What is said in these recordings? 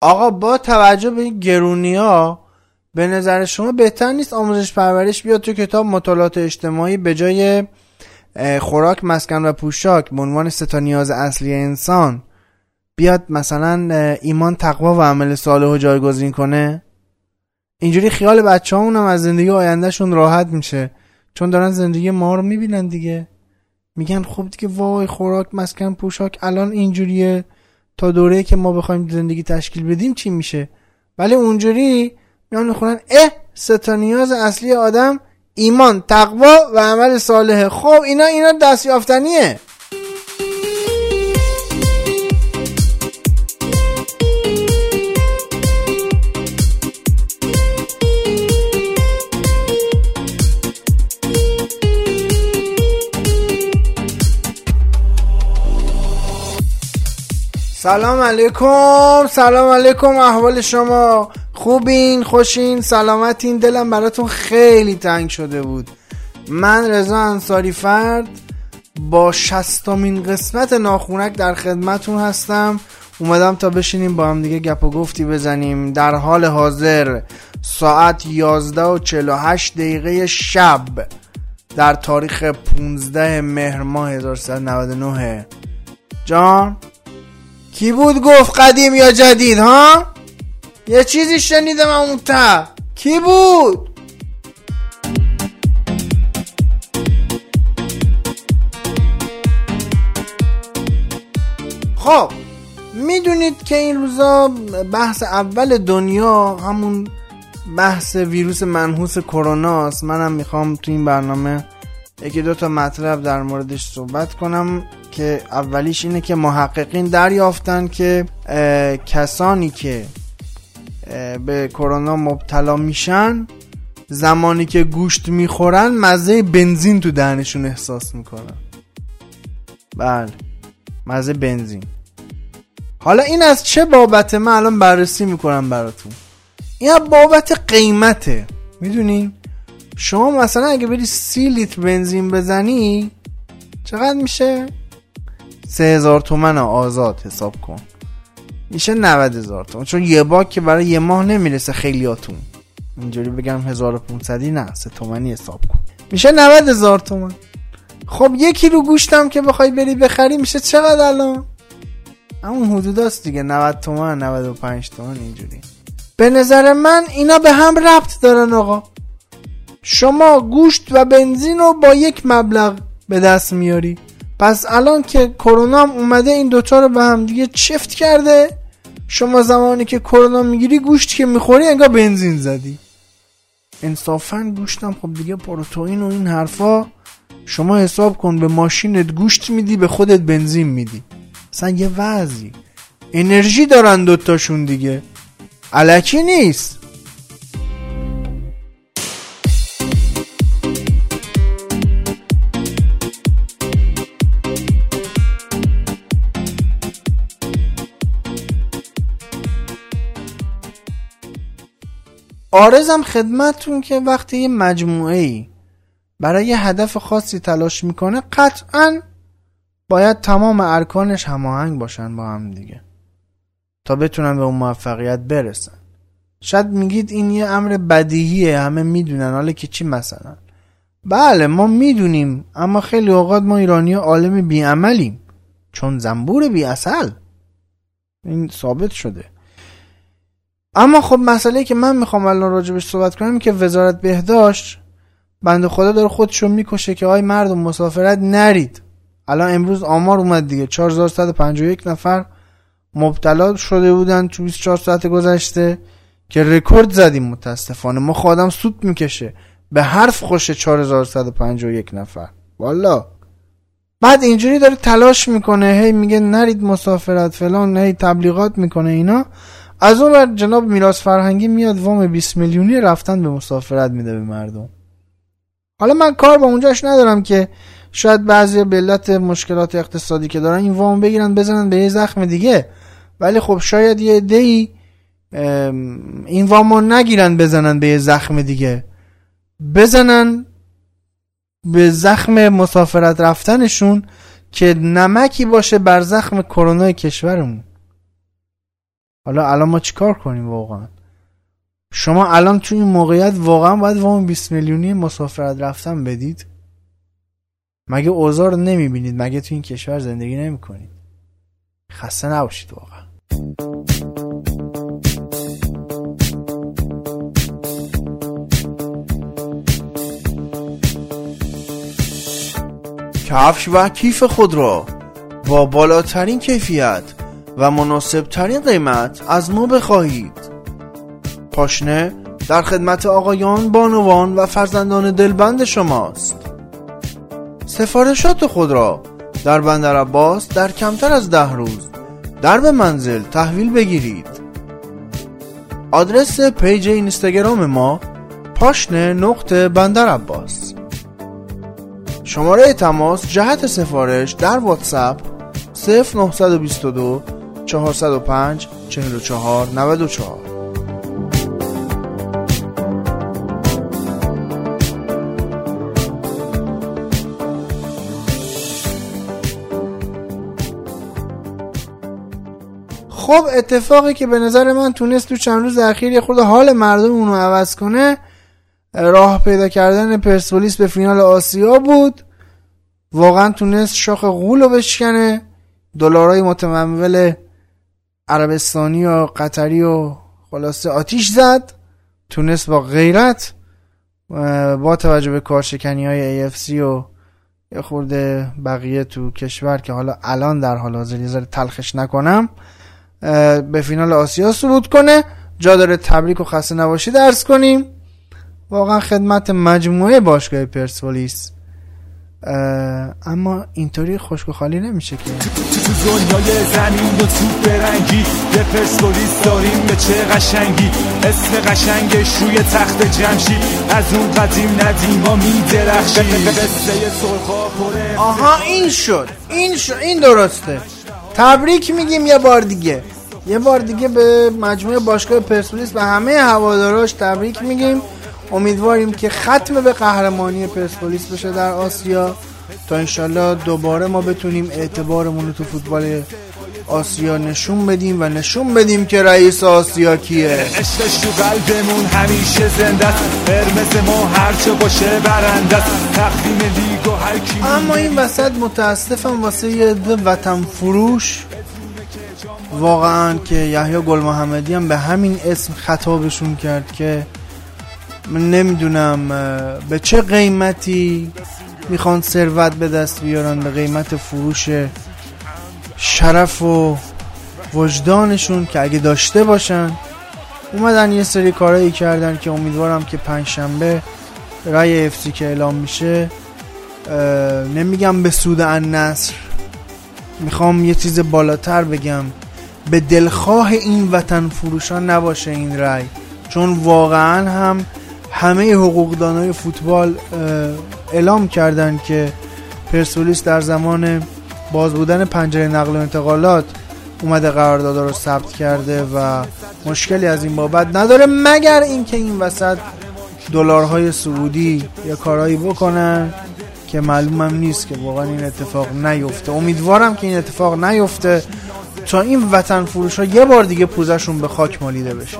آقا با توجه به این گرونی ها به نظر شما بهتر نیست آموزش پرورش بیاد تو کتاب مطالعات اجتماعی به جای خوراک مسکن و پوشاک به عنوان ستا نیاز اصلی انسان بیاد مثلا ایمان تقوا و عمل صالح و جایگزین کنه؟ اینجوری خیال بچه هم از زندگی آیندهشون راحت میشه چون دارن زندگی ما رو می‌بینن دیگه. میگن خب دیگه وای خوراک مسکن پوشاک الان اینجوریه. تا دوره که ما بخوایم زندگی تشکیل بدیم چی میشه؟ ولی اونجوری میان می‌خونن اه ستا نیاز اصلی آدم ایمان تقوا و عمل صالحه. خب اینا اینا دستیافتنیه. سلام علیکم سلام علیکم احوال شما خوبین خوشین سلامتین دلم براتون خیلی تنگ شده بود. من رضا انصاری فرد با شستمین قسمت ناخونک در خدمتون هستم. اومدم تا بشینیم با هم دیگه گپ و گفتی بزنیم. در حال حاضر ساعت 11 و 48 دقیقه شب در تاریخ 15 مهر ماه 1399 جان؟ کی بود گفت قدیم یا جدید ها؟ یه چیزی شنیدم اون تا کی بود؟ خب می‌دونید که این روزا بحث اول دنیا همون بحث ویروس منحوس کرونا است منم می‌خوام تو این برنامه یکی دو تا مطلب در موردش صحبت کنم. که اولیش اینه که محققین دریافتن که کسانی که به کرونا مبتلا میشن زمانی که گوشت می‌خورن مزه بنزین تو دهنشون احساس می‌کنن. بله مزه بنزین. حالا این از چه بابته؟ من الان بررسی می‌کنم براتون. این بابت قیمته. می‌دونین شما مثلا اگه بری سی لیتر بنزین بزنی چقدر میشه؟ سه هزار تومن آزاد حساب کن. میشه 90 هزار تومن. چون یه باک که برای یه ماه نمی‌رسه خیلیاتون. اینجوری بگم 1500 نه سه تومنی حساب کن. میشه 90 هزار تومن. خب یکی رو گوشتم که بخوای بری بخری میشه چقدر الان؟ همون حدود است دیگه. 90 تومن 95 تومن اینجوری. به نظر من اینا به هم ربط دارن آقا. شما گوشت و بنزین رو با یک مبلغ به دست میاری. پس الان که کرونا هم اومده این دوتا رو به هم دیگه چفت کرده. شما زمانی که کرونا می‌گیری گوشت که می‌خوری انگار بنزین زدی. انصافا گوشتم خب دیگه پروتئین و این حرفا. شما حساب کن به ماشینت گوشت میدی به خودت بنزین میدی. اصلا یه وضعی. انرژی دارن دوتاشون دیگه. علکی نیست. آرزم خدمتون که وقتی یه مجموعه ای برای یه هدف خاصی تلاش می‌کنه قطعا باید تمام ارکانش هماهنگ باشن با هم دیگه. تا بتونن به اون موفقیت برسن. شاید میگید این یه امر بدیهیه همه می‌دونن. حالا که چی مثلا؟ بله ما می‌دونیم اما خیلی اوقات ما ایرانی عالم بیعملیم. چون زنبور بی اصل این ثابت شده. اما خب مسئله که من می‌خوام الان راجبش صحبت کنم که وزارت بهداشت بند خدا داره خودشو می‌کشه که آی مردم مسافرت نرید. الان امروز آمار اومد دیگه. 4151 نفر مبتلا شده بودن تو 24 ساعت گذشته که رکورد زدیم متاسفانه. ما خودم سود می‌کشه. به حرف خوشه 4151 نفر. والا. بعد اینجوری داره تلاش می‌کنه. هی میگه نرید مسافرت فلان هی تبلیغات می‌کنه اینا. از اون جناب میراث فرهنگی میاد وام 20 میلیونی رفتن به مسافرت میده به مردم. حالا من کار با اونجاش ندارم که شاید بعضی بلت مشکلات اقتصادی که دارن این وام بگیرن بزنن به یه زخم دیگه. ولی خب شاید یه دی این وام نگیرن بزنن به یه زخم دیگه. بزنن به زخم مسافرت رفتنشون که نمکی باشه بر زخم کرونا کشورمون. حالا الان ما چیکار کنیم واقعا؟ شما الان تو این موقعیت واقعا باید وام 20 میلیونی مسافرت رفتن بدید؟ مگه اوضاع رو نمی‌بینید؟ مگه تو این کشور زندگی نمی‌کنید؟ خسته نباشید واقعا. کفش و کیف خود را با بالاترین کیفیت و مناسبترین قیمت از ما بخواهید. پاشنه در خدمت آقایان بانوان و فرزندان دلبند شماست. سفارشات خود را در بندر عباس در کمتر از ده روز درب منزل تحویل بگیرید. آدرس page اینستاگرام ما پاشنه نقطه بندر عباس. شماره تماس جهت سفارش در واتساپ 0922 405 44 94 خب اتفاقی که به نظر من تونست تو چند روز اخیر یه خود حال مردم اونو عوض کنه راه پیدا کردن پرسپولیس به فینال آسیا بود. واقعا تونست شاخ غول رو بشکنه. دلارای متمول عربستانی و قطری و خلاصه آتیش زد تونست با غیرت با توجه به کارشکنی های AFC و یه خورده بقیه تو کشور که حالا الان در حال حاضر یه تلخش نکنم به فینال آسیا صعود کنه. جا داره تبریک و خسته نباشی درس کنیم. واقعا خدمت مجموعه باشگاه پرسپولیس. اما اینطوری خشک و خالی نمیشه که. تو دنیای زمین و تو برنگی به پرسپولیس داریم به چه قشنگی؟ اسم قشنگش روی تخت جمشید از اون قدیم ندیما میدرخشی آها این شد این شد این درسته. تبریک میگیم یه بار دیگه. یه بار دیگه به مجموعه باشگاه پرسپولیس و همه هواداراش تبریک میگیم. امیدواریم که ختم به قهرمانی پرسپولیس بشه در آسیا. تا انشالله دوباره ما بتونیم اعتبارمون رو تو فوتبال آسیا نشون بدیم و نشون بدیم که رئیس آسیا کیه. عشقش تو قلبمون همیشه زنده است. ما هرچه باشه برنده تقدیم لیگ و هر کی اما این وسط متاسفم واسه یه وطن فروش. واقعا که یحیی گل محمدی هم به همین اسم خطابشون کرد که من نمی‌دونم به چه قیمتی می‌خوان ثروت به دست بیارن به قیمت فروش شرف و وجدانشون که اگه داشته باشن. اومدن یه سری کارایی کردن که امیدوارم که پنجشنبه رای افسی که اعلام میشه. نمیگم به سود ان نصر می‌خوام یه چیز بالاتر بگم. به دلخواه این وطن فروشان نباشه این رای چون واقعا هم همه حقوقدانای فوتبال اعلام کردن که پرسپولیس در زمان باز بودن پنجره نقل و انتقالات اومده قرارداد رو ثبت کرده و مشکلی از این بابت نداره مگر اینکه این وسط دلارهای سعودی یا کارهایی بکنن که معلومم نیست که واقعا این اتفاق نیفته. امیدوارم که این اتفاق نیفته تا این وطن فروش ها یه بار دیگه پوزشون به خاک مالیده بشه.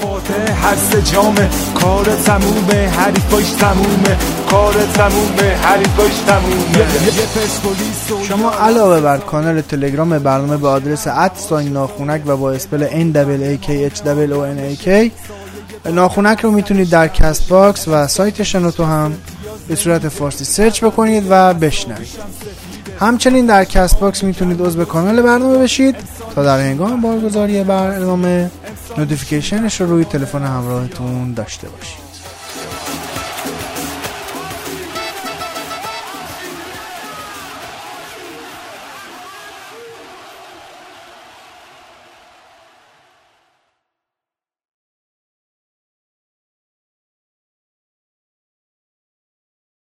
فاتح برجامه. کار تمومه حریفاش تمومه. کار تمومه حریفاش تمومه. شما علاوه بر کانال تلگرام برنامه به آدرس at sign ناخونک و با spell n a k h o n a k ناخونک رو می‌تونید در کست باکس و سایت شنوتو هم به صورت فارسی search بکنید و بشنوید. همچنین در کست باکس می‌تونید عضو کانال برنامه بشید تا در هنگام بارگذاری برنامه notification ش رو روی تلفن همراهتون داشته باشید.